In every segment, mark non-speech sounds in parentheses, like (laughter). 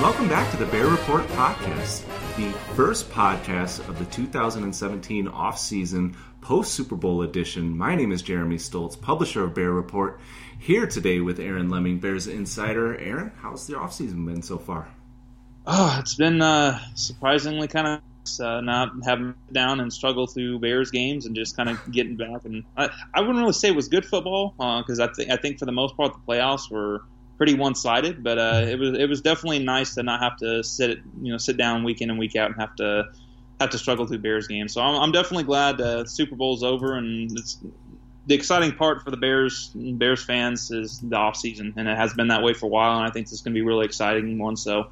Welcome back to the Bear Report podcast, the first podcast of the 2017 offseason post Super Bowl edition. My name is Jeremy Stoltz, publisher of Bear Report, here today with Aaron Leming, Bears insider. Aaron, how's the offseason been so far? Oh, it's been uh, surprisingly kind of uh, not having down and struggle through Bears games and just kind of getting back. And I, I wouldn't really say it was good football because uh, I, th- I think for the most part the playoffs were pretty one-sided. But uh, it was it was definitely nice to not have to sit you know sit down week in and week out and have to have to struggle through Bears games. So I'm, I'm definitely glad the Super Bowl's over and it's the exciting part for the Bears Bears fans is the off season, and it has been that way for a while. And I think this is going to be a really exciting one. So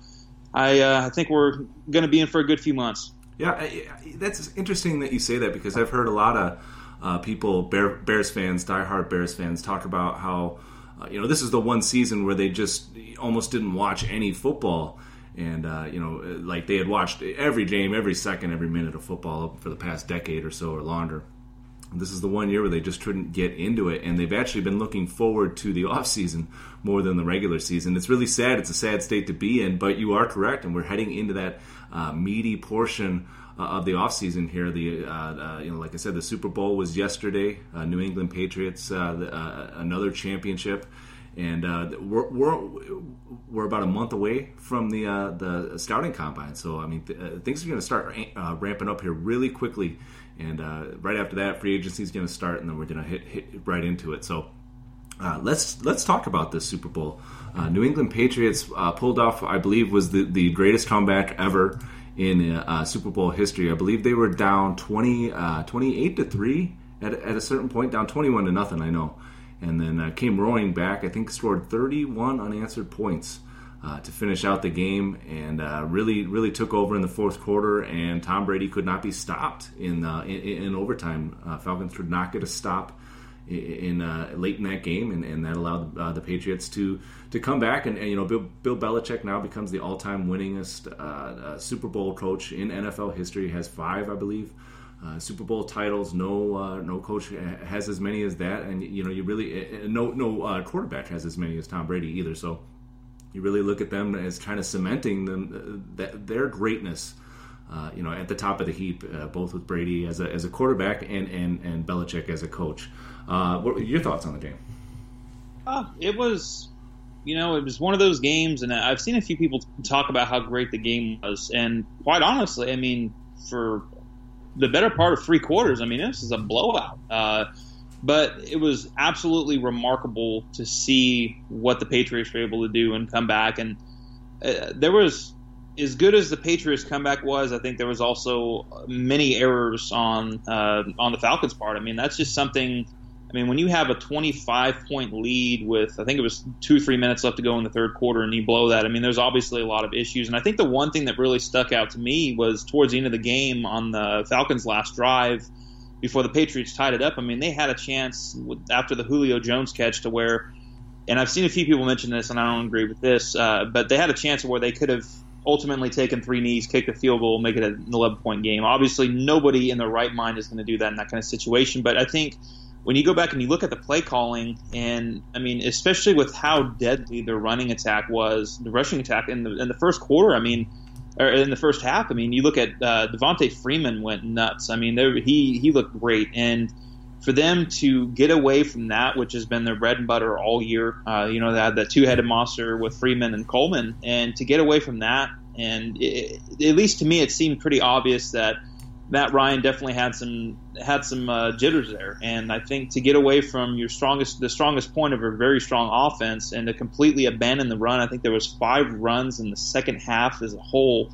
I uh, I think we're going to be in for a good few months. Yeah, that's interesting that you say that because I've heard a lot of uh, people, Bear, Bears fans, diehard Bears fans, talk about how uh, you know this is the one season where they just almost didn't watch any football, and uh, you know like they had watched every game, every second, every minute of football for the past decade or so or longer. This is the one year where they just couldn't get into it, and they've actually been looking forward to the (laughs) off season more than the regular season. It's really sad. It's a sad state to be in, but you are correct, and we're heading into that uh, meaty portion uh, of the offseason here. The uh, uh, you know, like I said, the Super Bowl was yesterday. Uh, New England Patriots, uh, the, another championship, and we're, we're, we're about a month away from the the scouting combine. So I mean, th- things are going to start ramping up here really quickly. And right after that, free agency is going to start, and then we're going to hit, hit right into it. So let's let's talk about this Super Bowl. Uh, New England Patriots uh, pulled off, I believe, was the, the greatest comeback ever in uh, Super Bowl history. I believe they were down 20, uh, 28 to 3 at, at a certain point, down 21 to nothing, I know. And then uh, came roaring back, I think scored 31 unanswered points. Uh, to finish out the game and really, really took over in the fourth quarter. And Tom Brady could not be stopped in in, in, overtime. Falcons could not get a stop in uh, late in that game, and, and that allowed uh, the Patriots to to come back. And, and, you know, Bill, Bill Belichick now becomes the all-time winningest uh, uh Super Bowl coach in NFL history. He Has five, I believe, uh, Super Bowl titles. No, uh, no coach has as many as that, and you know, you really no no quarterback has as many as Tom Brady either. So you really look at them as kind of cementing them that their greatness. Uh, you know, at the top of the heap, uh, both with Brady as a, as a quarterback and, and, and Belichick as a coach. Uh, what were your thoughts on the game? Uh, it was, you know, it was one of those games, and I've seen a few people talk about how great the game was, and quite honestly, I mean, for the better part of three quarters, I mean, this is a blowout. Uh, but it was absolutely remarkable to see what the Patriots were able to do and come back. And uh, there was, as good as the Patriots comeback was, I think there was also many errors on uh, on the Falcons' part. I mean, that's just something I mean, when you have a 25 point lead with, I think it was two, three minutes left to go in the third quarter, and you blow that, I mean, there's obviously a lot of issues. And I think the one thing that really stuck out to me was towards the end of the game on the Falcons' last drive before the Patriots tied it up. I mean, they had a chance after the Julio Jones catch to where, and I've seen a few people mention this, and I don't agree with this, uh, but they had a chance where they could have ultimately taken three knees, kicked a field goal, make it an 11 point game. Obviously, nobody in their right mind is going to do that in that kind of situation. But I think when you go back and you look at the play calling, and I mean, especially with how deadly their running attack was, the rushing attack in the in the first quarter, I mean, or in the first half, I mean, you look at uh, Devonta Freeman went nuts. I mean, he he looked great, and for them to get away from that, which has been their bread and butter all year, uh, you know, they had that two-headed monster with Freeman and Coleman, and to get away from that, and it, at least to me, it seemed pretty obvious that Matt Ryan definitely had some had some uh, jitters there, and I think to get away from your strongest the strongest point of a very strong offense and to completely abandon the run, I think there was five runs in the second half as a whole,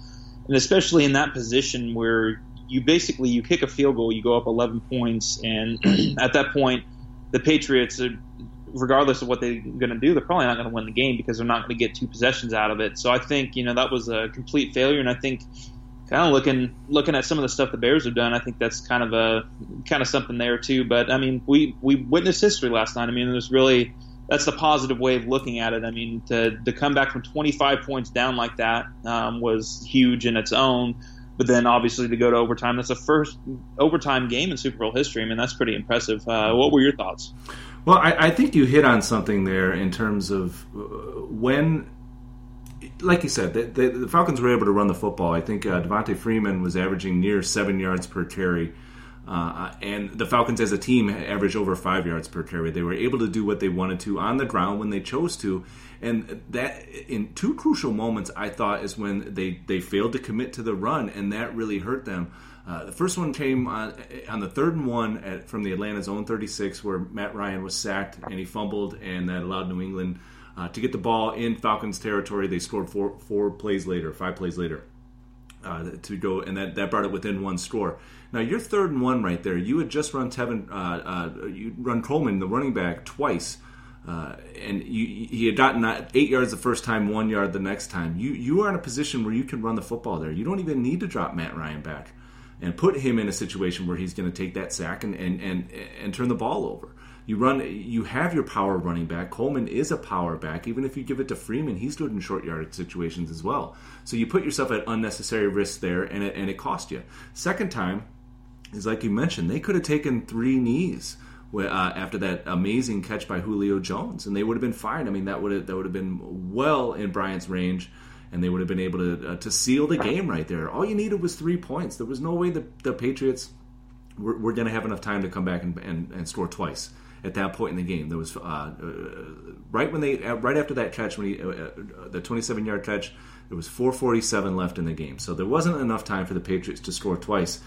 and especially in that position where you basically you kick a field goal, you go up 11 points, and (clears throat) at that point, the Patriots, are, regardless of what they're going to do, they're probably not going to win the game because they're not going to get two possessions out of it. So I think you know that was a complete failure, and I think kind of looking looking at some of the stuff the Bears have done, I think that's kind of a kind of something there too. But I mean, we we witnessed history last night. I mean, there's really that's the positive way of looking at it. I mean, to to come back from 25 points down like that um, was huge in its own. But then obviously to go to overtime, that's the first overtime game in Super Bowl history. I mean, that's pretty impressive. Uh, what were your thoughts? Well, I, I, think you hit on something there in terms of uh, when, like you said, the, the, the, Falcons were able to run the football. I think uh, Devonta Freeman was averaging near seven yards per carry. Uh, and the Falcons as a team averaged over five yards per carry. They were able to do what they wanted to on the ground when they chose to. And that, in two crucial moments, I thought is when they, they failed to commit to the run, and that really hurt them. Uh, the first one came on, on the third and one at, from the Atlanta zone 36, where Matt Ryan was sacked and he fumbled, and that allowed New England uh, to get the ball in Falcons territory. They scored four four plays later, five plays later, uh, to go, and that, that brought it within one score. Now you're third and one right there, you had just run Tevin, uh, uh, you run Coleman, the running back, twice. Uh, and you, he had gotten eight yards the first time, one yard the next time. You you are in a position where you can run the football there. You don't even need to drop Matt Ryan back and put him in a situation where he's going to take that sack and, and, and, and turn the ball over. You run, you have your power running back. Coleman is a power back. Even if you give it to Freeman, he's good in short yardage situations as well. So you put yourself at unnecessary risk there, and it, and it cost you. Second time is like you mentioned, they could have taken three knees uh, after that amazing catch by Julio Jones, and they would have been fine. I mean, that would have that would have been well in Bryant's range, and they would have been able to uh, to seal the game right there. All you needed was three points. There was no way the, the Patriots were, were going to have enough time to come back and, and, and, score twice at that point in the game. There was uh, uh right when they uh, right after that catch when he uh, the 27 yard catch. There was 4:47 left in the game, so there wasn't enough time for the Patriots to score twice.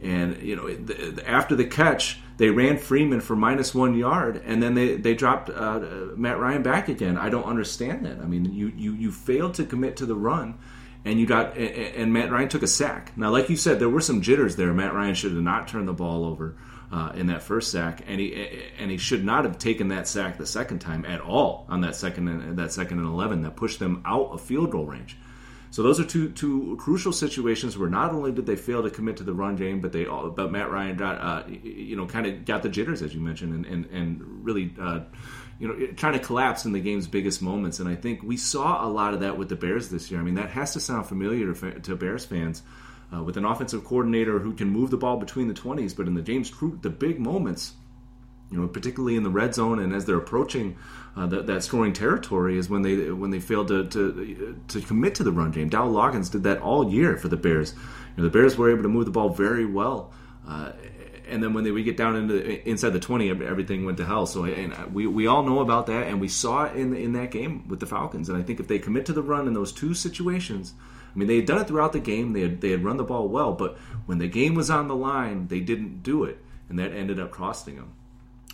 And you know, after the catch, they ran Freeman for minus one yard, and then they they dropped uh, Matt Ryan back again. I don't understand that. I mean, you you you failed to commit to the run, and you got and Matt Ryan took a sack. Now, like you said, there were some jitters there. Matt Ryan should have not turned the ball over. Uh, in that first sack, and he and he should not have taken that sack the second time at all on that second and that second and eleven that pushed them out of field goal range. So those are two two crucial situations where not only did they fail to commit to the run game, but they all, but Matt Ryan got uh, you know kind of got the jitters as you mentioned, and and, and really. Uh, you know, trying to collapse in the game's biggest moments, and I think we saw a lot of that with the Bears this year. I mean, that has to sound familiar to, to Bears fans, uh, with an offensive coordinator who can move the ball between the twenties, but in the James Crew, the big moments, you know, particularly in the red zone and as they're approaching uh, that, that scoring territory is when they when they failed to, to to commit to the run game. Dow Loggains did that all year for the Bears. You know, the Bears were able to move the ball very well. Uh, and then when they we get down into inside the 20 everything went to hell so and we, we all know about that and we saw it in in that game with the Falcons and I think if they commit to the run in those two situations I mean they had done it throughout the game they had they had run the ball well but when the game was on the line they didn't do it and that ended up costing them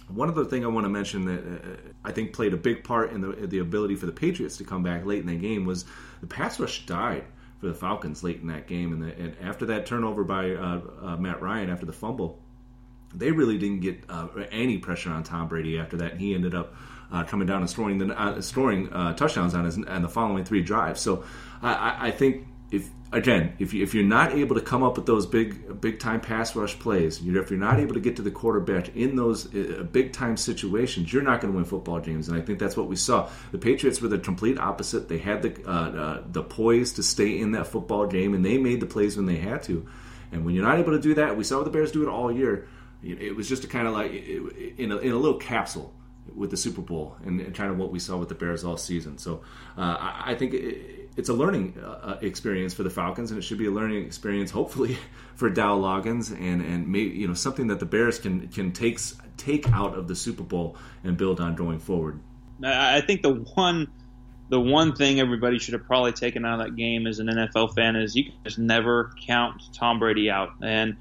one other thing I want to mention that uh, I think played a big part in the the ability for the Patriots to come back late in the game was the pass rush died for the Falcons late in that game, and, the, and after that turnover by uh, uh, Matt Ryan after the fumble, they really didn't get uh, any pressure on Tom Brady after that, and he ended up. Uh, coming down and scoring the uh, scoring touchdowns on his on the following three drives. So I, I think if again, if, you, if you're not able to come up with those big big time pass rush plays, if you're not able to get to the quarterback in those uh, big time situations, you're not going to win football games. And I think that's what we saw. The Patriots were the complete opposite. They had the uh, uh, the poise to stay in that football game, and they made the plays when they had to. And when you're not able to do that, we saw the Bears do it all year. It was just a kind of like in a, in a little capsule with the Super Bowl and, kind of what we saw with the Bears all season. So uh, I, think it's a learning uh, uh, experience for the Falcons, and it should be a learning experience, hopefully, (laughs) for Dow Loggains, and and maybe you know something that the Bears can can take take out of the Super Bowl and build on going forward. I think the one the one thing everybody should have probably taken out of that game as an NFL fan is you can just never count Tom Brady out, and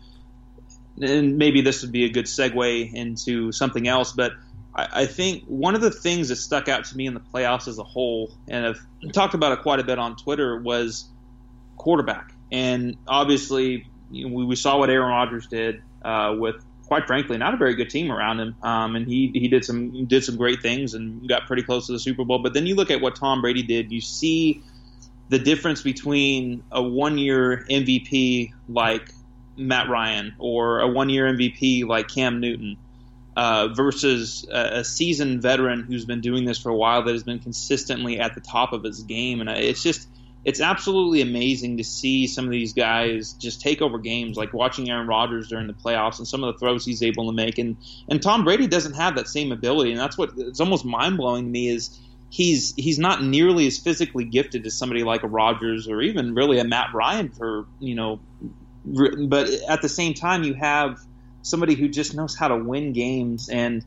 and maybe this would be a good segue into something else, but I, I think one of the things that stuck out to me in the playoffs as a whole, and I've talked about it quite a bit on Twitter, was quarterback. And obviously, you know, we, we saw what Aaron Rodgers did uh, with, quite frankly, not a very good team around him. Um, and he he did some did some great things and got pretty close to the Super Bowl. But then you look at what Tom Brady did. You see the difference between a one year MVP like Matt Ryan or a one year MVP like Cam Newton uh, versus a, a, seasoned veteran who's been doing this for a while that has been consistently at the top of his game. And it's just, it's absolutely amazing to see some of these guys just take over games, like watching Aaron Rodgers during the playoffs and some of the throws he's able to make. And and Tom Brady doesn't have that same ability, and that's what it's almost mind blowing to me is he's he's not nearly as physically gifted as somebody like a Rodgers or even really a Matt Ryan for you know, but at the same time you have somebody who just knows how to win games. And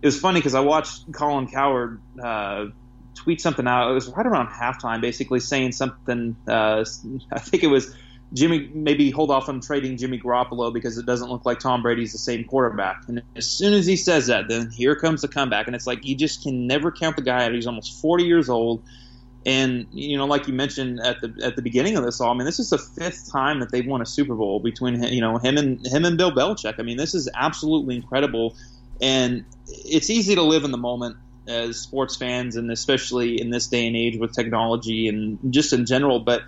it was funny because I watched Colin Cowherd uh, tweet something out. It was right around halftime, basically saying something. Uh, (laughs) I think it was Jimmy. Maybe hold off on trading Jimmy Garoppolo because it doesn't look like Tom Brady's the same quarterback. And as soon as he says that, then here comes the comeback, and it's like you just can never count the guy out. He's almost 40 years old. And you know, like you mentioned at the at the beginning of this all, I mean, this is the fifth time that they've won a Super Bowl between you know him and him and Bill Belichick. I mean, this is absolutely incredible, and it's easy to live in the moment as sports fans, and especially in this day and age with technology and just in general. But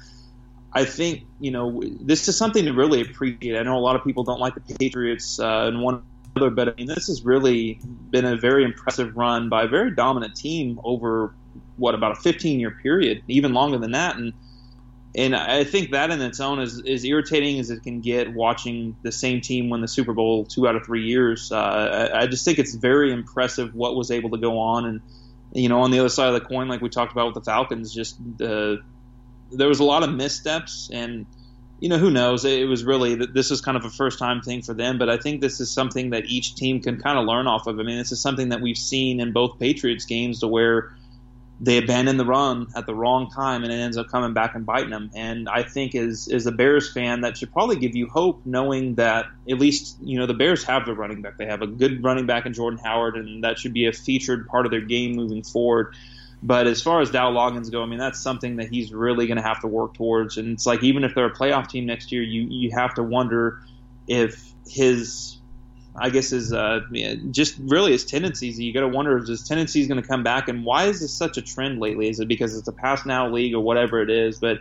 I think you know this is something to really appreciate. I know a lot of people don't like the Patriots uh, and one other, but I mean, this has really been a very impressive run by a very dominant team over what about a 15 year period, even longer than that, and and I think that in its own is as irritating as it can get watching the same team win the Super Bowl two out of three years. Uh, I, I just think it's very impressive what was able to go on, and you know on the other side of the coin, like we talked about with the Falcons, just uh, there was a lot of missteps and you know, who knows? It was really this is kind of a first time thing for them, but I think this is something that each team can kind of learn off of. I mean, this is something that we've seen in both Patriots games to where they abandon the run at the wrong time and it ends up coming back and biting them. And I think as as a Bears fan, that should probably give you hope, knowing that at least you know the Bears have the running back. They have a good running back in Jordan Howard, and that should be a featured part of their game moving forward. But as far as Dow Loggains go, I mean that's something that he's really going to have to work towards. And it's like even if they're a playoff team next year, you you have to wonder if his I guess is uh, just really his tendencies. You got to wonder if his tendencies going to come back, and why is this such a trend lately? Is it because it's a pass now league or whatever it is? But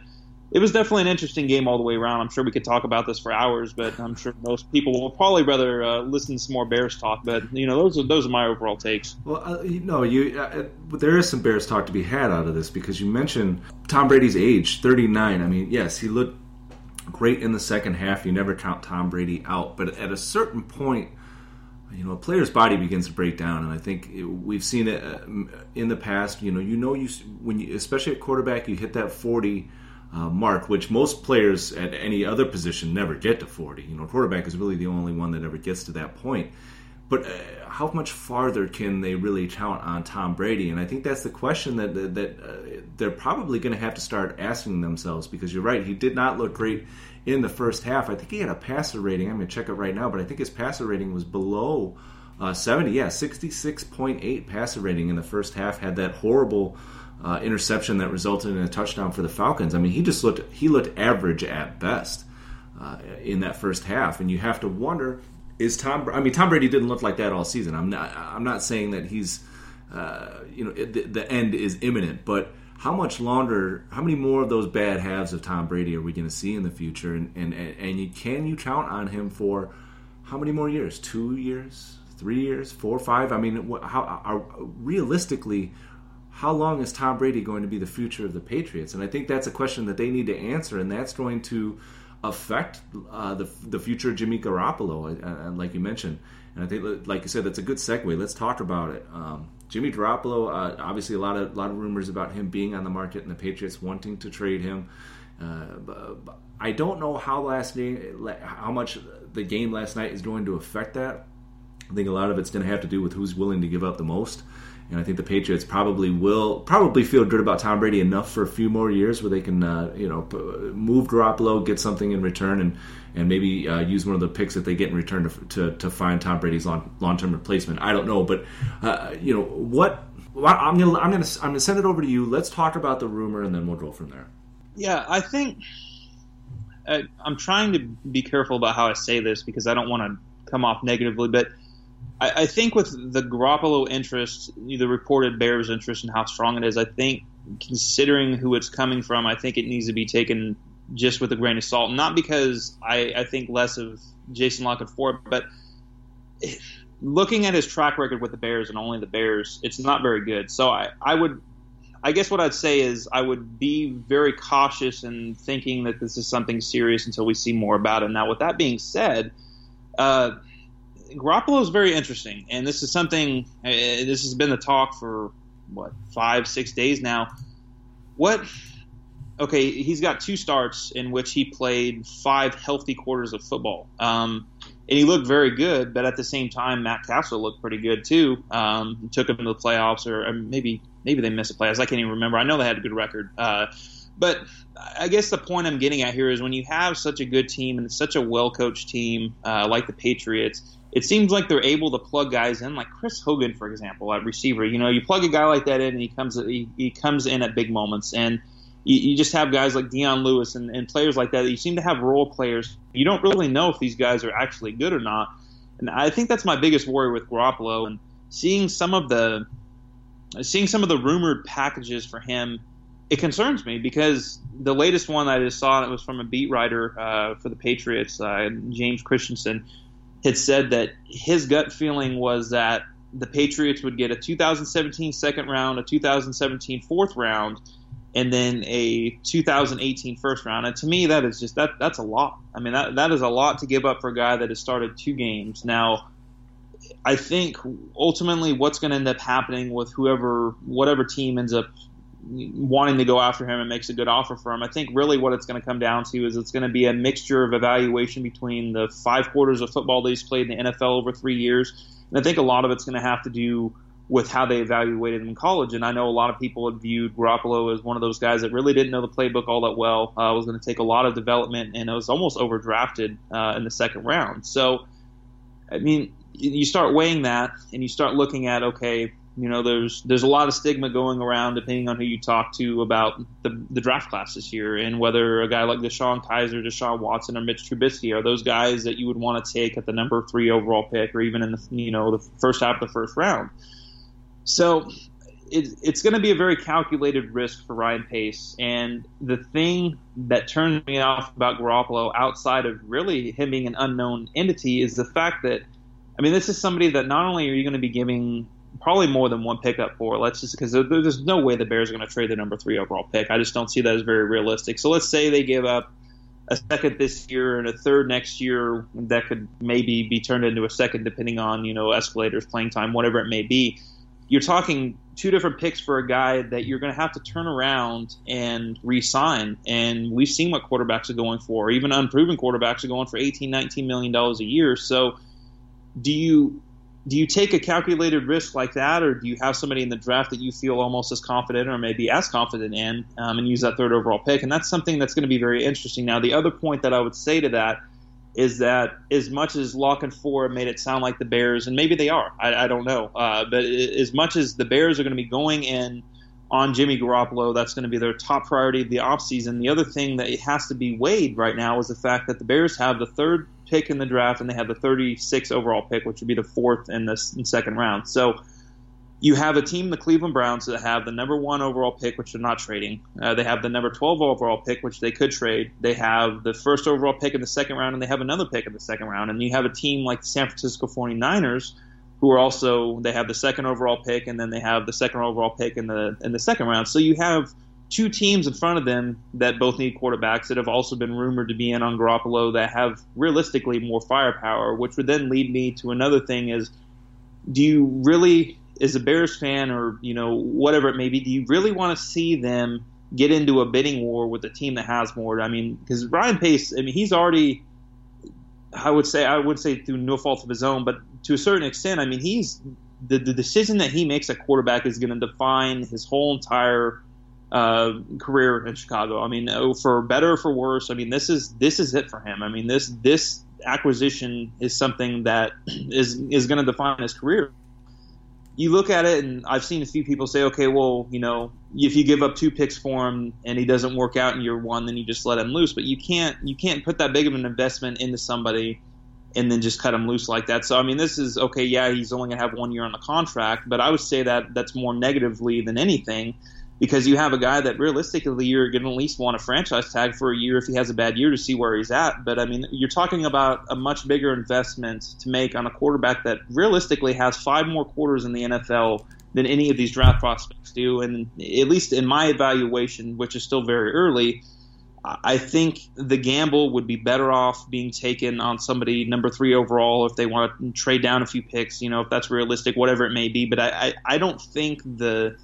it was definitely an interesting game all the way around. I'm sure we could talk about this for hours, but I'm sure most people will probably rather uh, listen to some more Bears talk. But you know, those are those are my overall takes. Well, uh, you know, you uh, there is some Bears talk to be had out of this because you mentioned Tom Brady's age, 39. I mean, yes, he looked great in the second half. You never count Tom Brady out, but at a certain point you know a player's body begins to break down and i think it, we've seen it uh, in the past you know you know you when you especially at quarterback you hit that 40 uh, mark which most players at any other position never get to 40 you know quarterback is really the only one that ever gets to that point but uh, how much farther can they really count on Tom Brady? And I think that's the question that that, that uh, they're probably going to have to start asking themselves because you're right, he did not look great in the first half. I think he had a passer rating. I'm going to check it right now, but I think his passer rating was below uh, 70. Yeah, 66.8 passer rating in the first half. Had that horrible uh, interception that resulted in a touchdown for the Falcons. I mean, he just looked he looked average at best uh, in that first half, and you have to wonder is Tom. I mean, Tom Brady didn't look like that all season. I'm not. I'm not saying that he's. Uh, you know, the, the end is imminent, but how much longer, how many more of those bad halves of Tom Brady are we going to see in the future? And and and you, can you count on him for how many more years? Two years, three years, four, five? I mean, how are, realistically? How long is Tom Brady going to be the future of the Patriots? And I think that's a question that they need to answer, and that's going to affect uh, the the future of Jimmy Garoppolo, uh, uh, like you mentioned. And I think, like you said, that's a good segue. Let's talk about it. Um, Jimmy Garoppolo, uh, obviously a lot of lot of rumors about him being on the market and the Patriots wanting to trade him. Uh, I don't know how last game, how much the game last night is going to affect that. I think a lot of it's going to have to do with who's willing to give up the most. And I think the Patriots probably will probably feel good about Tom Brady enough for a few more years where they can, uh, you know, move Garoppolo, get something in return, and and maybe uh, use one of the picks that they get in return to to, to find Tom Brady's long long term replacement. I don't know, but uh, you know what. I'm gonna I'm gonna I'm gonna send it over to you. Let's talk about the rumor, and then we'll go from there. Yeah, I think uh, I'm trying to be careful about how I say this because I don't want to come off negatively, but I, I think with the Garoppolo interest, the reported Bears interest and how strong it is, I think considering who it's coming from, I think it needs to be taken just with a grain of salt. Not because I, I think less of Jason La Canfora for it, but looking at his track record with the Bears and only the Bears, it's not very good. So I, I would, I guess what I'd say is I would be very cautious in thinking that this is something serious until we see more about it. Now, with that being said, uh, Garoppolo is very interesting, and this is something. Uh, this has been the talk for what five, six days now. What? Okay, he's got two starts in which he played five healthy quarters of football, um, and he looked very good. But at the same time, Matt Cassel looked pretty good too. Um, took him to the playoffs, or, or, maybe maybe they missed the playoffs. I can't even remember. I know they had a good record. Uh, but I guess the point I'm getting at here is when you have such a good team and such a well coached team uh, like the Patriots, it seems like they're able to plug guys in, like Chris Hogan, for example, at receiver. You know, you plug a guy like that in, and he comes he, he comes in at big moments, and you, you just have guys like Dion Lewis and, and players like that. You seem to have role players. You don't really know if these guys are actually good or not, and I think that's my biggest worry with Garoppolo and seeing some of the seeing some of the rumored packages for him. It concerns me because the latest one I just saw it was from a beat writer uh, for the Patriots, uh, James Christensen had said that his gut feeling was that the Patriots would get a 2017 second round, a 2017 fourth round, and then a 2018 first round. And to me, that is just that that's a lot. I mean, that that is a lot to give up for a guy that has started two games now. I think ultimately what's going to end up happening with whoever, whatever team ends up wanting to go after him and makes a good offer for him. I think really what it's going to come down to is it's going to be a mixture of evaluation between the five quarters of football that he's played in the NFL over three years. And I think a lot of it's going to have to do with how they evaluated him in college. And I know a lot of people had viewed Garoppolo as one of those guys that really didn't know the playbook all that well, uh, was going to take a lot of development, and it was almost overdrafted uh, in the second round. So, I mean, you start weighing that and you start looking at, okay, you know, there's there's a lot of stigma going around, depending on who you talk to, about the, the draft class this year, and whether a guy like DeShone Kizer, Deshaun Watson, or Mitch Trubisky are those guys that you would want to take at the number three overall pick, or even in the you know the first half of the first round. So it, it's going to be a very calculated risk for Ryan Pace. And the thing that turns me off about Garoppolo, outside of really him being an unknown entity, is the fact that, I mean, this is somebody that not only are you going to be giving probably more than one pickup for. Let's just because there's no way the Bears are going to trade the number three overall pick. I just don't see that as very realistic. So let's say they give up a second this year and a third next year that could maybe be turned into a second depending on you know escalators, playing time, whatever it may be. You're talking two different picks for a guy that you're going to have to turn around and re-sign. And we've seen what quarterbacks are going for. Even unproven quarterbacks are going for 18, 19 million dollars a year. So do you do you take a calculated risk like that, or do you have somebody in the draft that you feel almost as confident or maybe as confident in um, and use that third overall pick? And that's something that's going to be very interesting. Now, the other point that I would say to that is that as much as La Canfora made it sound like the Bears, and maybe they are, I, I don't know, uh, but as much as the Bears are going to be going in on Jimmy Garoppolo, that's going to be their top priority of the offseason. The other thing that has to be weighed right now is the fact that the Bears have the third pick in the draft, and they have the 36 overall pick, which would be the fourth in the second round. So you have a team, the Cleveland Browns, that have the number one overall pick, which they're not trading. Uh, they have the number 12 overall pick, which they could trade. They have the first overall pick in the second round, and they have another pick in the second round. And you have a team like the San Francisco 49ers, who are also they have the second overall pick, and then they have the second overall pick in the in the second round. So you have two teams in front of them that both need quarterbacks that have also been rumored to be in on Garoppolo that have realistically more firepower, which would then lead me to another thing: is do you really as a Bears fan or you know whatever it may be, do you really want to see them get into a bidding war with a team that has more? I mean, because Ryan Pace, I mean, he's already, I would say, I would say through no fault of his own, but to a certain extent, I mean, he's the the decision that he makes at quarterback is going to define his whole entire uh, career in Chicago. I mean, oh, for better or for worse, I mean, this is this is it for him. I mean, this this acquisition is something that (clears throat) is is going to define his career you look at it, and I've seen a few people say, okay, well, you know, if you give up two picks for him and he doesn't work out in year one, then you just let him loose. But you can't you can't put that big of an investment into somebody and then just cut him loose like that. So I mean, this is okay. Yeah, he's only going to have one year on the contract, but I would say that that's more negatively than anything because you have a guy that realistically you're going to at least want a franchise tag for a year if he has a bad year to see where he's at. But I mean, you're talking about a much bigger investment to make on a quarterback that realistically has five more quarters in the NFL than any of these draft prospects do. And at least in my evaluation, which is still very early, I think the gamble would be better off being taken on somebody number three overall if they want to trade down a few picks, you know, if that's realistic, whatever it may be. But I, I, I don't think the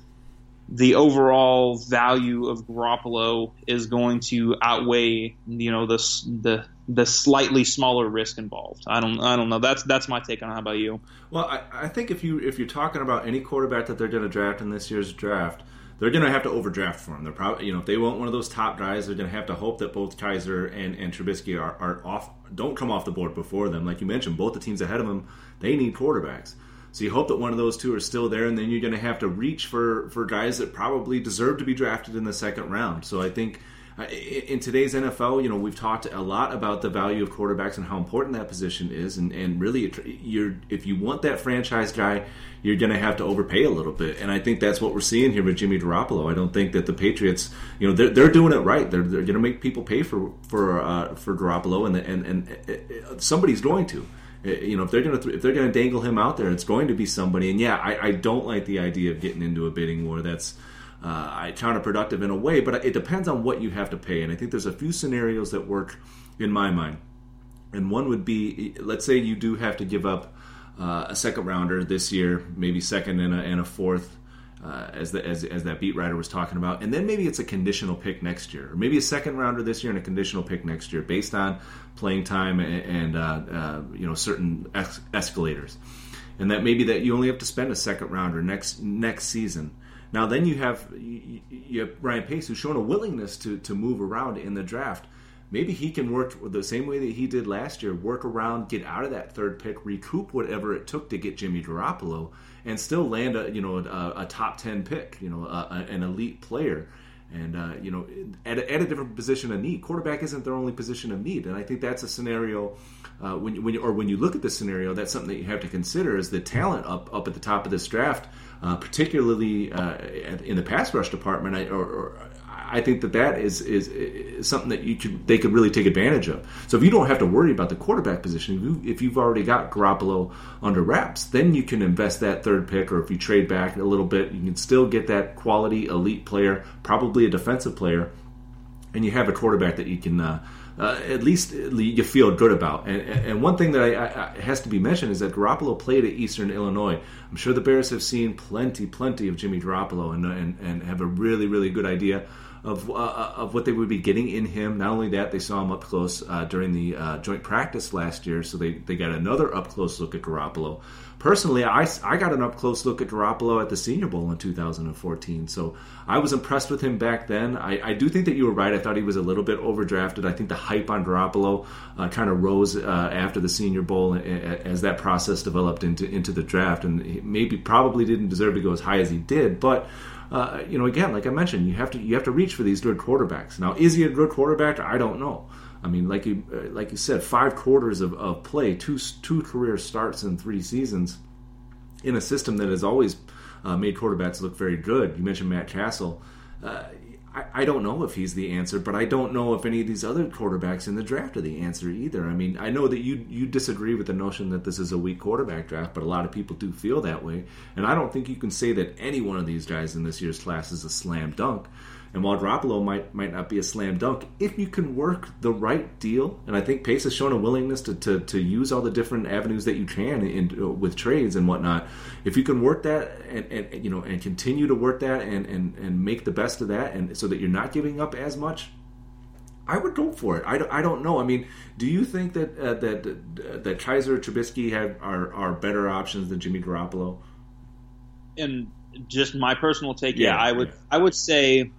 the overall value of Garoppolo is going to outweigh, you know, the the the slightly smaller risk involved. I don't I don't know. That's that's my take on it. How about you? Well, I, I think if you if you're talking about any quarterback that they're going to draft in this year's draft, they're going to have to overdraft for him. They're probably you know if they want one of those top guys, they're going to have to hope that both Kizer and and Trubisky are, are off don't come off the board before them. Like you mentioned, both the teams ahead of them they need quarterbacks. So you hope that one of those two are still there, and then you're going to have to reach for for guys that probably deserve to be drafted in the second round. So I think uh, in today's NFL, you know, we've talked a lot about the value of quarterbacks and how important that position is, and, and really, you're if you want that franchise guy, you're going to have to overpay a little bit, and I think that's what we're seeing here with Jimmy Garoppolo. I don't think that the Patriots, you know, they're, they're doing it right. They're, they're going to make people pay for for uh, for Garoppolo, and and and uh, somebody's going to. Uh, you know if they're gonna if they're gonna dangle him out there, it's going to be somebody. And yeah, I, I don't like the idea of getting into a bidding war. That's uh, counterproductive in a way, but it depends on what you have to pay. And I think there's a few scenarios that work in my mind. And one would be, let's say you do have to give up uh, a second rounder this year, maybe second and a, and a fourth uh, as, the, as, as that beat writer was talking about, and then maybe it's a conditional pick next year, or maybe a second rounder this year and a conditional pick next year, based on playing time and, and uh, uh, you know certain ex- escalators, and that maybe that you only have to spend a second rounder next next season. Now then you have you, you have Ryan Pace who's shown a willingness to to move around in the draft. Maybe he can work the same way that he did last year, work around, get out of that third pick, recoup whatever it took to get Jimmy Garoppolo and still land a you know a, a top ten pick, you know, a, an elite player. And uh, you know, at a, at a, different position of need, quarterback isn't their only position of need, and I think that's a scenario uh, when, when or when you look at this scenario, that's something that you have to consider is the talent up up at the top of this draft, uh, particularly uh, in the pass rush department, or, or I think that that is, is, is something that you could they could really take advantage of. So if you don't have to worry about the quarterback position, if, you, you've already got Garoppolo under wraps, then you can invest that third pick, or if you trade back a little bit, you can still get that quality elite player, probably a defensive player, and you have a quarterback that you can. Uh, uh, at least you feel good about. And, and one thing that I, I, has to be mentioned is that Garoppolo played at Eastern Illinois. I'm sure the Bears have seen plenty, plenty of Jimmy Garoppolo and, and, and have a really, really good idea of uh, uh, of what they would be getting in him. Not only that, they saw him up close uh, during the uh, joint practice last year, so they, they got another up close look at Garoppolo. Personally, I, I got an up close look at Garoppolo at the Senior Bowl in 2014, so I was impressed with him back then. I, I do think that you were right. I thought he was a little bit overdrafted. I think the hype on Garoppolo uh, kind of rose uh, after the Senior Bowl as that process developed into into the draft, and maybe probably didn't deserve to go as high as he did, but uh, you know, again, like I mentioned, you have to you have to reach for these good quarterbacks. Now, is he a good quarterback? I don't know. I mean, like you uh, like you said, five quarters of, of play, two two career starts in three seasons. in a system that has always uh, made quarterbacks look very good. You mentioned Matt Cassel. Uh, I, don't know if he's the answer, but I don't know if any of these other quarterbacks in the draft are the answer either. I mean, I know that you you disagree with the notion that this is a weak quarterback draft, but a lot of people do feel that way, and I don't think you can say that any one of these guys in this year's class is a slam dunk. And while Garoppolo might might not be a slam dunk, if you can work the right deal, and I think Pace has shown a willingness to, to, to use all the different avenues that you can in, uh, with trades and whatnot. If you can work that and, and you know and continue to work that and, and, and make the best of that, and so that you're not giving up as much, I would go for it. I don't, I don't know. I mean, do you think that uh, that uh, that Kizer Trubisky have are, are better options than Jimmy Garoppolo? And just my personal take, yeah, yeah I would yeah. I would say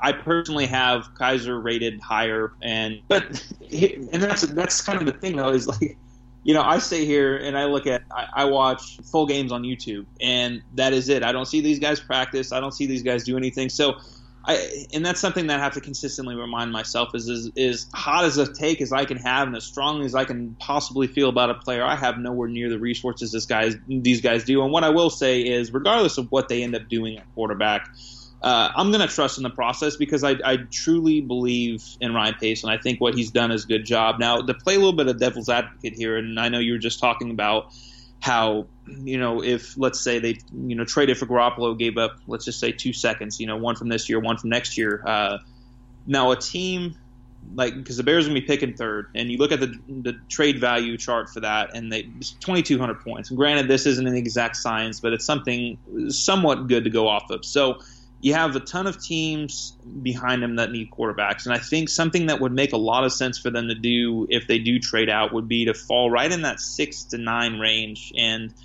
I personally have Kizer rated higher, and but and that's that's kind of the thing though is like you know I stay here and I look at I, I, watch full games on YouTube, and that is it. I don't see these guys practice. I don't see these guys do anything. So. I, and that's something that I have to consistently remind myself is, is is hot as a take as I can have and as strongly as I can possibly feel about a player. I have nowhere near the resources this guys these guys do. And what I will say is, regardless of what they end up doing at quarterback, uh, I'm going to trust in the process because I, I, truly believe in Ryan Pace, and I think what he's done is a good job. Now, to play a little bit of devil's advocate here, and I know you were just talking about how you know if let's say they you know traded for Garoppolo, gave up let's just say two seconds, you know one from this year, one from next year. Uh, now, a team like because the Bears are gonna be picking third, and you look at the the trade value chart for that, and they 2,200 points. And granted, this isn't an exact science, but it's something somewhat good to go off of. So you have a ton of teams behind them that need quarterbacks. And I think something that would make a lot of sense for them to do if they do trade out would be to fall right in that six to nine range and –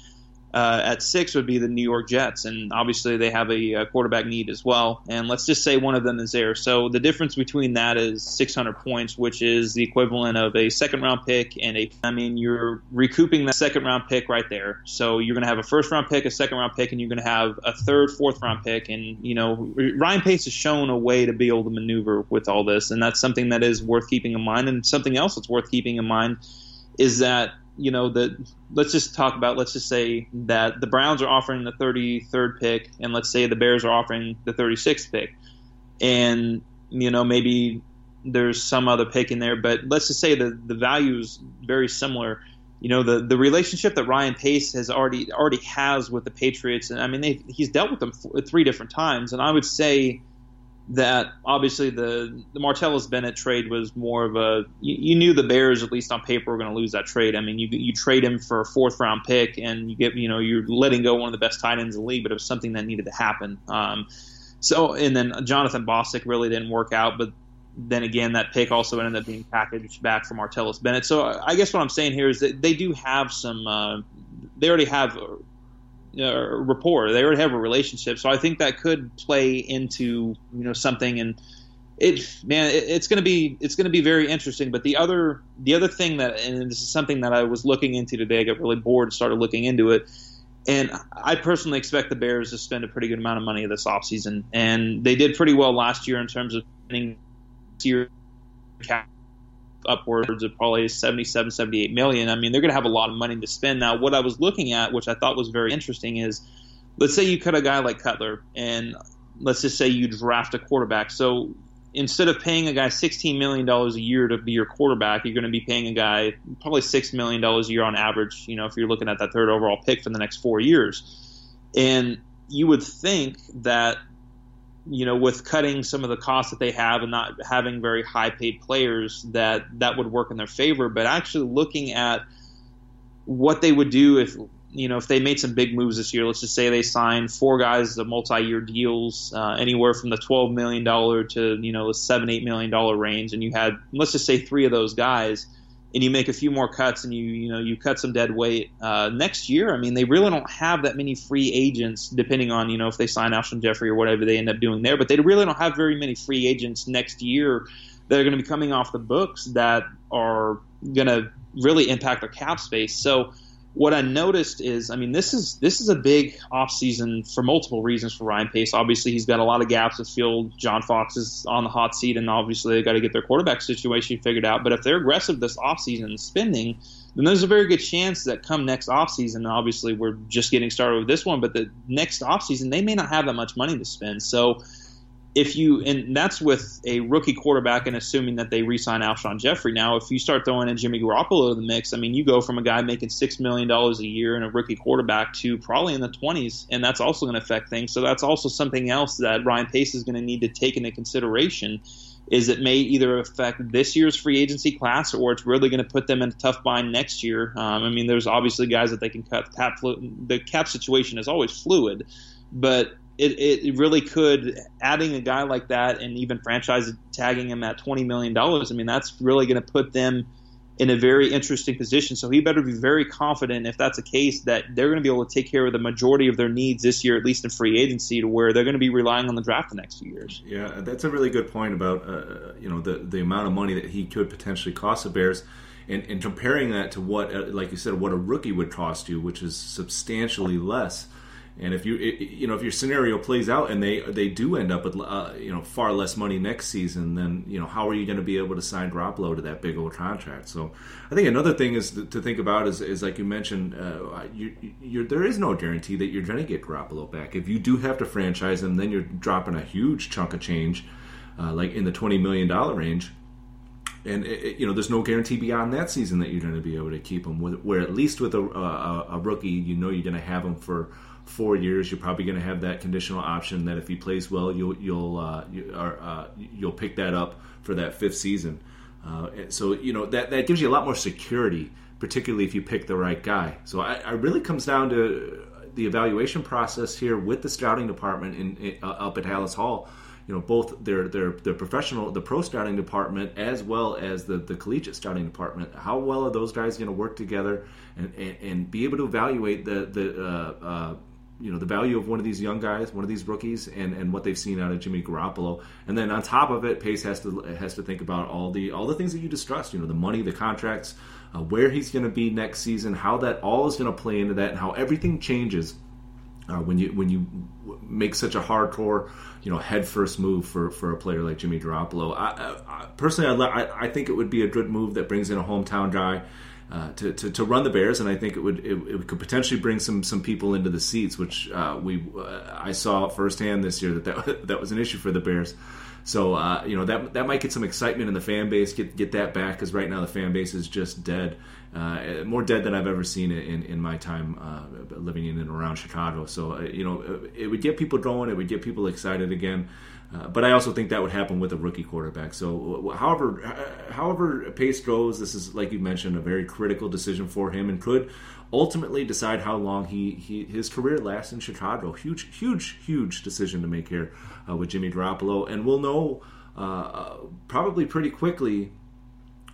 uh, at six would be the New York Jets, and obviously they have a, a, quarterback need as well. And let's just say one of them is there. So the difference between that is 600 points, which is the equivalent of a second round pick and a. I mean, you're recouping that second round pick right there. So you're going to have a first round pick, a second round pick, and you're going to have a third, fourth round pick. And you know, Ryan Pace has shown a way to be able to maneuver with all this, and that's something that is worth keeping in mind. And something else that's worth keeping in mind is that you know that let's just talk about let's just say that the Browns are offering the 33rd pick and let's say the Bears are offering the 36th pick. And you know maybe there's some other pick in there but let's just say the the value is very similar. You know the the relationship that Ryan Pace has already already has with the Patriots and I mean he's dealt with them three different times and I would say that obviously the the Martellus Bennett trade was more of a you, you knew the Bears at least on paper were going to lose that trade. I mean, you you trade him for a fourth round pick and you get you know you're letting go one of the best tight ends in the league, but it was something that needed to happen. Um, so and then Jonathan Bostic really didn't work out, but then again that pick also ended up being packaged back from Martellus Bennett. So I guess what I'm saying here is that they do have some. Uh, they already have uh, rapport. They already have a relationship, so I think that could play into you know something. And it, man, it, it's going to be it's going to be very interesting. But the other the other thing that, and this is something that I was looking into today. I got really bored and started looking into it. And I personally expect the Bears to spend a pretty good amount of money this offseason. And they did pretty well last year in terms of spending year cap upwards of probably 77, 78 million. I mean, they're going to have a lot of money to spend. Now, what I was looking at, which I thought was very interesting, is let's say you cut a guy like Cutler, and let's just say you draft a quarterback. So instead of paying a guy $16 million a year to be your quarterback, you're going to be paying a guy probably $6 million a year on average, you know, if you're looking at that third overall pick for the next four years. And you would think that you know, with cutting some of the costs that they have and not having very high paid players, that that would work in their favor. But actually looking at what they would do if you know if they made some big moves this year, let's just say they signed four guys to multi-year deals, uh, anywhere from the twelve million dollar to you know the seven eight million dollar range, and you had let's just say three of those guys and you make a few more cuts and you you know you cut some dead weight uh, next year. I mean, they really don't have that many free agents, depending on you know if they sign Alshon Jeffery or whatever they end up doing there. But they really don't have very many free agents next year that are going to be coming off the books that are going to really impact their cap space. So what I noticed is, I mean, this is this is a big offseason for multiple reasons for Ryan Pace. Obviously, he's got a lot of gaps to fill. John Fox is on the hot seat, and obviously they've got to get their quarterback situation figured out. But if they're aggressive this offseason spending, then there's a very good chance that come next offseason, and obviously we're just getting started with this one, but the next offseason, they may not have that much money to spend. So if you and that's with a rookie quarterback and assuming that they re-sign Alshon Jeffery Now, if you start throwing in Jimmy Garoppolo in the mix, I mean, you go from a guy making six million dollars a year and a rookie quarterback to probably in the twenties, and that's also going to affect things. So that's also something else that Ryan Pace is going to need to take into consideration. Is it may either affect this year's free agency class or it's really going to put them in a tough bind next year. Um, I mean, there's obviously guys that they can cut. Cap, the cap situation is always fluid, but it, it really could adding a guy like that and even franchise tagging him at twenty million dollars. I mean, that's really going to put them in a very interesting position. So he better be very confident, if that's the case, that they're going to be able to take care of the majority of their needs this year, at least in free agency, to where they're going to be relying on the draft the next few years. Yeah, that's a really good point about uh, you know the the amount of money that he could potentially cost the Bears. And, and comparing that to what, uh, like you said, what a rookie would cost you, which is substantially less. And if you you know if your scenario plays out and they they do end up with uh, you know far less money next season, then you know how are you going to be able to sign Garoppolo to that big old contract? So I think another thing is to, think about is, is like you mentioned, uh, you, there is no guarantee that you're going to get Garoppolo back. If you do have to franchise him, then you're dropping a huge chunk of change, uh, like in the twenty million dollar range and it, you know there's no guarantee beyond that season that you're going to be able to keep him. Where at least with a, a, a rookie, you know you're going to have him for four years, you're probably going to have that conditional option that if he plays well, you'll you'll uh, you, uh, you'll pick that up for that fifth season. Uh, so you know that that gives you a lot more security, particularly if you pick the right guy. So I, I really comes down to the evaluation process here with the scouting department in, in uh, up at Halas Hall. You know, both their their their professional, the pro scouting department, as well as the the collegiate scouting department. How well are those guys going to work together and, and, and be able to evaluate the the uh, uh, you know the value of one of these young guys, one of these rookies, and, and what they've seen out of Jimmy Garoppolo. And then on top of it, Pace has to has to think about all the all the things that you distrust. You know, the money, the contracts, uh, where he's going to be next season, how that all is going to play into that, and how everything changes uh, when you when you make such a hardcore, you know, head first move for, for a player like Jimmy Garoppolo. I, I, personally, I, I think it would be a good move that brings in a hometown guy uh, to, to, run the Bears, and I think it would it, it, could potentially bring some some people into the seats, which uh, we uh, I saw firsthand this year that that, (laughs) that was an issue for the Bears. So uh, you know that that might get some excitement in the fan base, get get that back because right now the fan base is just dead, uh, more dead than I've ever seen it in, in my time living in and around Chicago. So you know it would get people going, it would get people excited again. Uh, but I also think that would happen with a rookie quarterback. So, however, however Pace goes, this is like you mentioned, a very critical decision for him, and could ultimately decide how long he, he his career lasts in Chicago. Huge, huge, huge decision to make here uh, with Jimmy Garoppolo, and we'll know uh, probably pretty quickly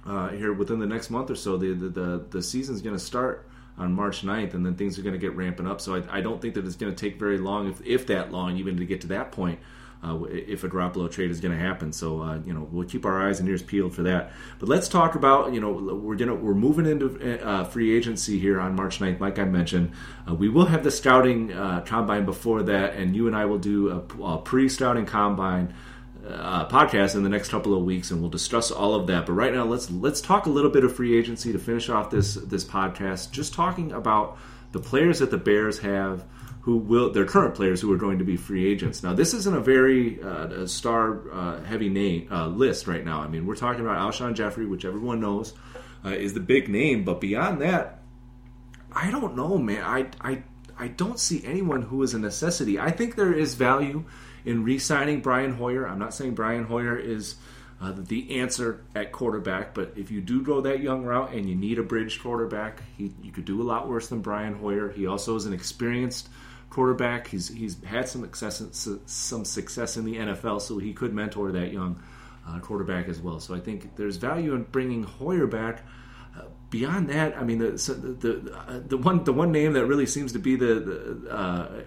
uh, here within the next month or so. The the the, the season's going to start on March 9th, and then things are going to get ramping up. So I, I don't think that it's going to take very long, if, if that long, even to get to that point uh, if a Garoppolo trade is going to happen. So uh, you know we'll keep our eyes and ears peeled for that. But let's talk about you know we're gonna we're moving into uh, free agency here on March 9th, like I mentioned. Uh, we will have the scouting uh, combine before that, and you and I will do a, a pre-scouting combine. Uh, podcast in the next couple of weeks, and we'll discuss all of that. But right now, let's let's talk a little bit of free agency to finish off this this podcast. Just talking about the players that the Bears have who will their current players who are going to be free agents. Now, this isn't a very uh, star uh, heavy name uh, list right now. I mean, we're talking about Alshon Jeffery, which everyone knows uh, is the big name, but beyond that, I don't know, man. I I I don't see anyone who is a necessity. I think there is value in re-signing Brian Hoyer. I'm not saying Brian Hoyer is. Uh, the answer at quarterback. But if you do go that young route and you need a bridge quarterback, he, you could do a lot worse than Brian Hoyer. He also is an experienced quarterback. He's he's had some success some success in the NFL, so he could mentor that young uh, quarterback as well. So I think there's value in bringing Hoyer back. Uh, beyond that, I mean the the uh, the one the one name that really seems to be the, the uh,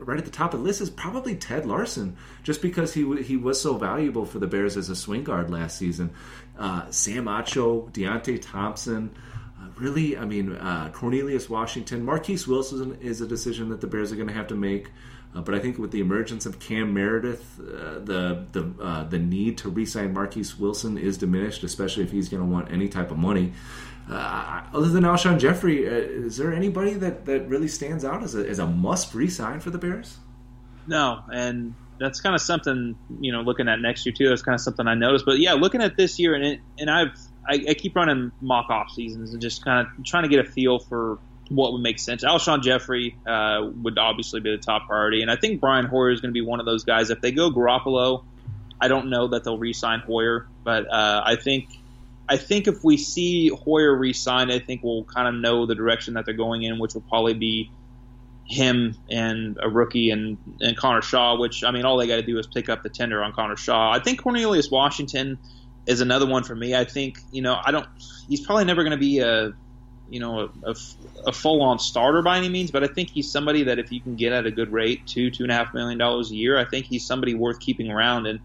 right at the top of the list is probably Ted Larsen, just because he he was so valuable for the Bears as a swing guard last season. Uh, Sam Acho, Deonte Thompson really, I mean, uh, Cornelius Washington, Marquess Wilson is a decision that the Bears are going to have to make. Uh, but I think with the emergence of Cam Meredith, uh, the the uh, the need to re-sign Marquess Wilson is diminished, especially if he's going to want any type of money. uh, other than Alshon Jeffery, uh, is there anybody that, that really stands out as a, as a must re-sign for the Bears? No, and that's kind of something you know looking at next year too. That's kind of something I noticed. But yeah, looking at this year and it, and I've I, I, keep running mock off seasons and just kind of trying to get a feel for what would make sense. Alshon Jeffery uh, would obviously be the top priority, and I think Brian Hoyer is going to be one of those guys. If they go Garoppolo, I don't know that they'll re-sign Hoyer, but uh, I think I think if we see Hoyer re-signed, I think we'll kind of know the direction that they're going in, which will probably be him and a rookie and, and Connor Shaw, which I mean, all they got to do is pick up the tender on Connor Shaw. I think Cornelius Washington is another one for me. I think you know I don't. He's probably never going to be a you know a, a, a full on starter by any means, but I think he's somebody that if you can get at a good rate, two two and a half million dollars a year, I think he's somebody worth keeping around. And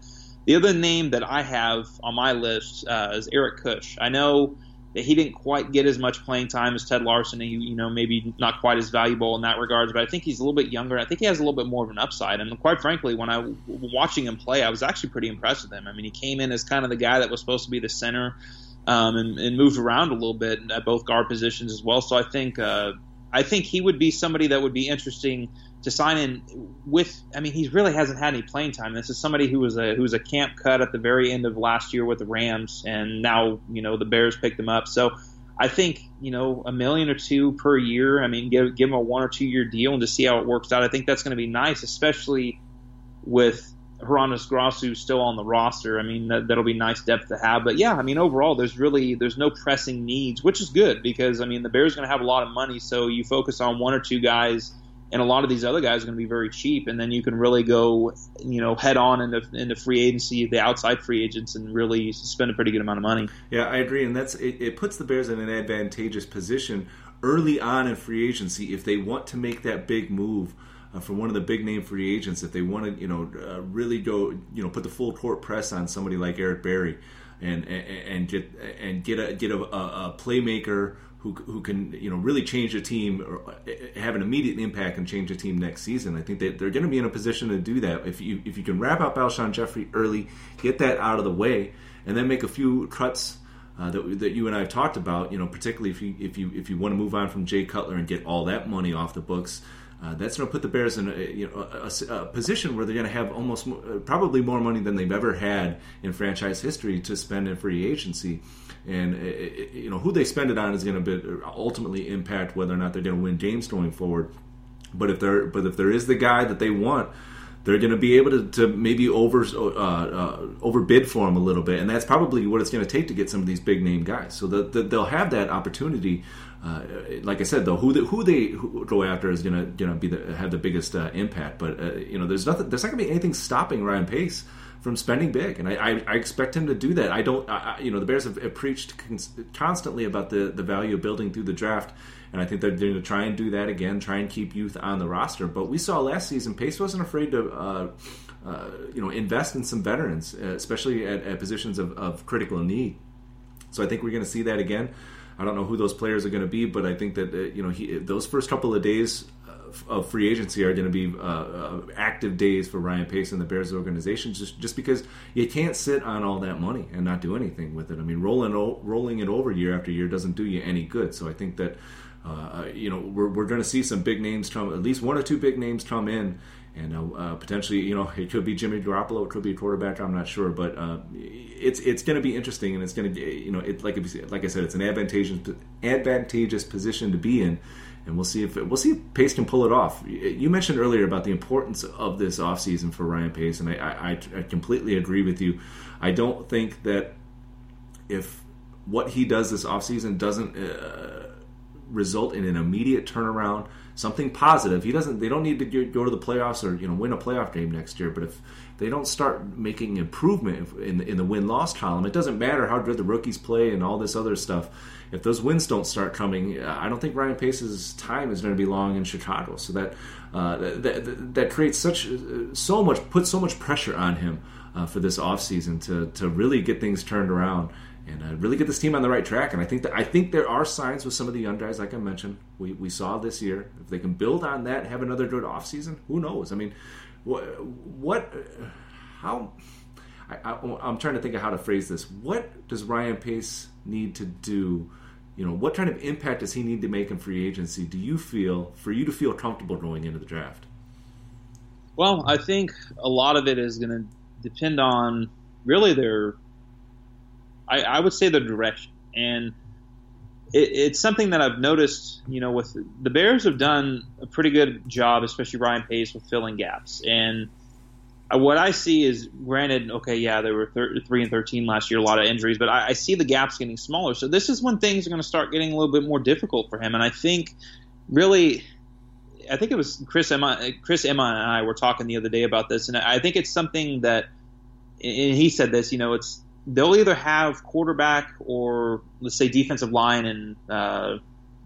the other name that I have on my list uh, is Eric Kush. I know that he didn't quite get as much playing time as Ted Larsen, and you know maybe not quite as valuable in that regards. But I think he's a little bit younger. I think he has a little bit more of an upside. And quite frankly, when I watching him play, I was actually pretty impressed with him. I mean, he came in as kind of the guy that was supposed to be the center, um, and, and, moved around a little bit at both guard positions as well. So I think uh, I think he would be somebody that would be interesting to sign in with. I mean, he really hasn't had any playing time. This is somebody who was a who was a camp cut at the very end of last year with the Rams, and now you know the Bears picked him up. So I think you know a million or two per year. I mean, give give him a one or two year deal and to see how it works out. I think that's going to be nice, especially with Hroniss Grasu still on the roster. I mean, that, will be nice depth to have. But yeah, I mean, overall, there's really there's no pressing needs, which is good because I mean the Bears are going to have a lot of money, so you focus on one or two guys and a lot of these other guys are going to be very cheap, and then you can really go, you know, head on into, into free agency, the outside free agents, and really spend a pretty good amount of money. Yeah, I agree, and that's it, it puts the Bears in an advantageous position early on in free agency if they want to make that big move. Uh, for one of the big name free agents, if they want to, you know, uh, really go, you know, put the full court press on somebody like Eric Berry, and and, and get and get a get a, a playmaker who, who can you know really change a team or uh, have an immediate impact and change a team next season. I think that they're going to be in a position to do that if you if you can wrap up Alshon Jeffery early, get that out of the way, and then make a few cuts. Uh, that, that you and I have talked about, you know, particularly if you if you if you want to move on from Jay Cutler and get all that money off the books, uh, that's going to put the Bears in a, you know, a, a position where they're going to have almost probably more money than they've ever had in franchise history to spend in free agency and it, you know who they spend it on is going to ultimately impact whether or not they're going to win games going forward. But if they're but if there is the guy that they want, they're going to be able to, to maybe over uh, uh, overbid for him a little bit, and that's probably what it's going to take to get some of these big name guys. So the, the, they'll have that opportunity. Uh, like I said, though, who the, who they go after is going to be the, have the biggest uh, impact. But uh, you know, there's nothing. There's not going to be anything stopping Ryan Pace from spending big, and I, I, I, expect him to do that. I don't, I, you know, the Bears have, have preached constantly about the, the value of building through the draft, and I think they're going to try and do that again, try and keep youth on the roster. But we saw last season, Pace wasn't afraid to, uh, uh, you know, invest in some veterans, uh, especially at, at positions of, of critical need. So I think we're going to see that again. I don't know who those players are going to be, but I think that uh, you know he, those first couple of days of free agency are going to be uh, uh, active days for Ryan Pace and the Bears organization, just just because you can't sit on all that money and not do anything with it. I mean, rolling rolling it over year after year doesn't do you any good. So I think that uh, you know we're, we're going to see some big names come, at least one or two big names come in. And uh, uh potentially, you know, it could be Jimmy Garoppolo, it could be a quarterback. I'm not sure, but uh, it's it's going to be interesting, and it's going to, you know, it like like I said, it's an advantageous advantageous position to be in and we'll see if we'll see if Pace can pull it off. You mentioned earlier about the importance of this offseason for Ryan Pace, and I, I, I completely agree with you. I don't think that if what he does this offseason doesn't uh, result in an immediate turnaround, something positive. He doesn't. They don't need to go to the playoffs or you know win a playoff game next year. But if they don't start making improvement in in the win loss column, it doesn't matter how good the rookies play and all this other stuff if those wins don't start coming, I don't think Ryan Pace's time is going to be long in Chicago. So that uh, that, that, that, creates such uh, so much puts so much pressure on him uh, for this offseason to to really get things turned around and uh, really get this team on the right track. And I think that I think there are signs with some of the young guys, like I mentioned, we, we saw this year. If they can build on that, have another good offseason, who knows? I mean, what, what how? I, am trying to think of how to phrase this. What does Ryan Pace need to do you know, what kind of impact does he need to make in free agency? Do you feel for you to feel comfortable going into the draft? Well, I think a lot of it is going to depend on really their, I, I would say their direction, and it, it's something that I've noticed. You know, with the Bears have done a pretty good job, especially Ryan Pace, with filling gaps, and uh, what I see is, granted, okay, yeah, they were thir- three and thirteen last year, a lot of injuries, but I, I see the gaps getting smaller. So this is when things are going to start getting a little bit more difficult for him, and I think really I think it was Chris Emma, Chris Emma and I were talking the other day about this, and I think it's something that, and he said this, you know, it's they'll either have quarterback or let's say defensive line and uh,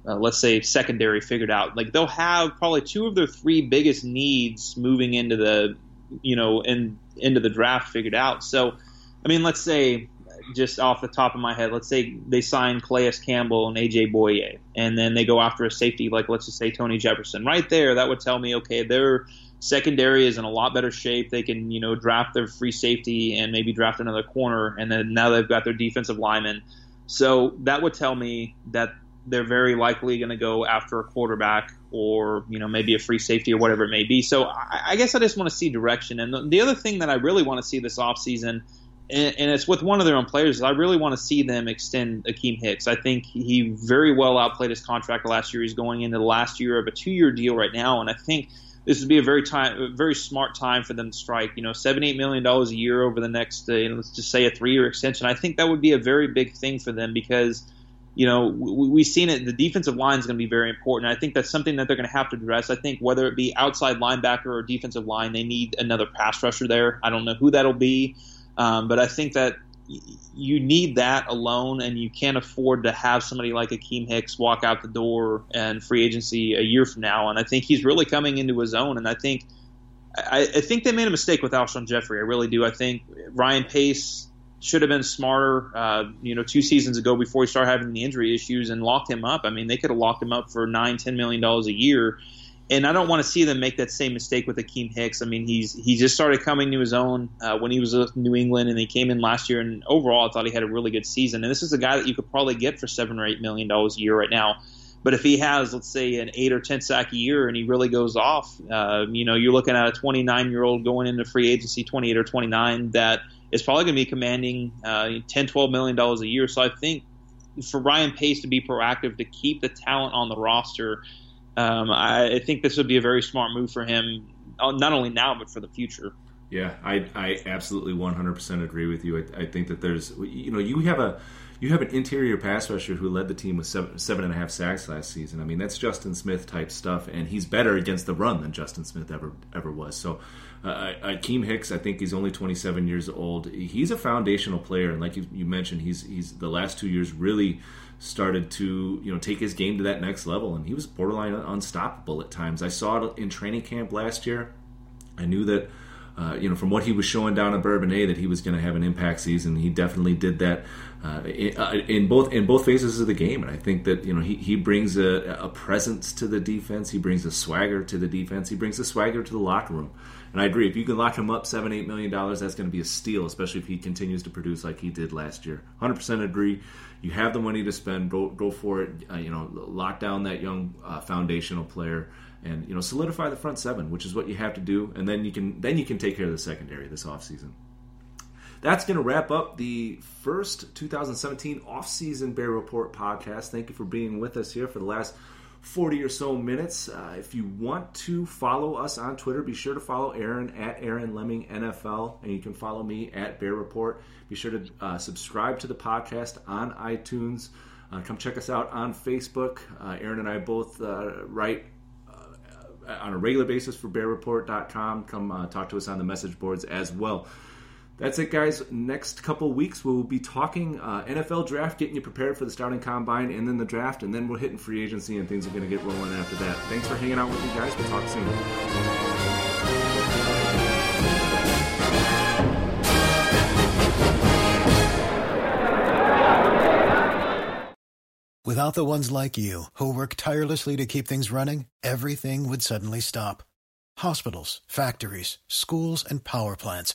uh, let's say secondary figured out. Like they'll have probably two of their three biggest needs moving into the, you know, in into the draft figured out. So, I mean, let's say just off the top of my head, let's say they sign Calais Campbell and AJ Bouye, and then they go after a safety like let's just say Tony Jefferson. Right there, that would tell me okay, their secondary is in a lot better shape. They can you know draft their free safety and maybe draft another corner, and then now they've got their defensive lineman. So that would tell me that they're very likely going to go after a quarterback or you know maybe a free safety or whatever it may be. So I, I guess I just want to see direction. And the, the other thing that I really want to see this offseason – and, and, it's with one of their own players. Is I really want to see them extend Akiem Hicks. I think he very well outplayed his contract last year. He's going into the last year of a two-year deal right now, and I think this would be a very time, a very smart time for them to strike. You know, seven, eight million dollars a year over the next, uh, you know, let's just say a three-year extension. I think that would be a very big thing for them because. You know, we, have seen it. The defensive line is going to be very important. I think that's something that they're going to have to address. I think whether it be outside linebacker or defensive line, they need another pass rusher there. I don't know who that'll be. Um, but I think that you need that alone, and you can't afford to have somebody like Akiem Hicks walk out the door and free agency a year from now. And I think he's really coming into his own. And I think I, I think they made a mistake with Alshon Jeffery. I really do. I think Ryan Pace should have been smarter, uh, you know, two seasons ago before he started having the injury issues and locked him up. I mean, they could have locked him up for nine, ten million dollars a year and I don't want to see them make that same mistake with Akiem Hicks. I mean, he's he just started coming to his own uh, when he was with New England, and he came in last year. And overall, I thought he had a really good season. And this is a guy that you could probably get for seven or eight million dollars a year right now. But if he has, let's say, an eight or ten sack a year, and he really goes off, uh, you know, you're looking at a 29 year old going into free agency, 28 or 29, that is probably going to be commanding uh, 10, 12 million dollars a year. So I think for Ryan Pace to be proactive to keep the talent on the roster um, I, I, think this would be a very smart move for him, uh, not only now but for the future. Yeah, I, I absolutely 100% agree with you. I, I think that there's, you know, you have a you have an interior pass rusher who led the team with seven, seven and a half sacks last season. I mean, that's Justin Smith type stuff, and he's better against the run than Justin Smith ever ever was. So, uh, Akiem Hicks, I think he's only 27 years old. He's a foundational player, and like you, you mentioned, he's he's the last two years really started to you know take his game to that next level, and he was borderline unstoppable at times. I saw it in training camp last year. I knew that. Uh, you know, from what he was showing down at Bourbonnais, that he was going to have an impact season. He definitely did that uh, in, uh, in, both in both phases of the game, and I think that you know he, he brings a, a, presence to the defense. He brings a swagger to the defense. He brings a swagger to the locker room. And I agree, if you can lock him up seven, eight million dollars, that's going to be a steal, especially if he continues to produce like he did last year. Hundred percent agree you have the money to spend, go go for it. Uh, you know, lock down that young uh, foundational player, and you know, solidify the front seven, which is what you have to do, and then you can then you can take care of the secondary this offseason. That's going to wrap up the first 2017 offseason Bear Report podcast. Thank you for being with us here for the last 40 or so minutes. Uh, if you want to follow us on Twitter, be sure to follow Aaron at Aaron Leming NFL, and you can follow me at Bear Report. Be sure to uh, subscribe to the podcast on iTunes. Uh, come check us out on Facebook. Uh, Aaron and I both uh, write uh, on a regular basis for BearReport.com. Come talk to us on the message boards as well. That's it, guys. Next couple weeks, we'll be talking uh, NFL draft, getting you prepared for the starting combine, and then the draft, and then we're hitting free agency, and things are going to get rolling after that. Thanks for hanging out with me, guys. We'll talk soon. Without the ones like you, who work tirelessly to keep things running, everything would suddenly stop. Hospitals, factories, schools, and power plants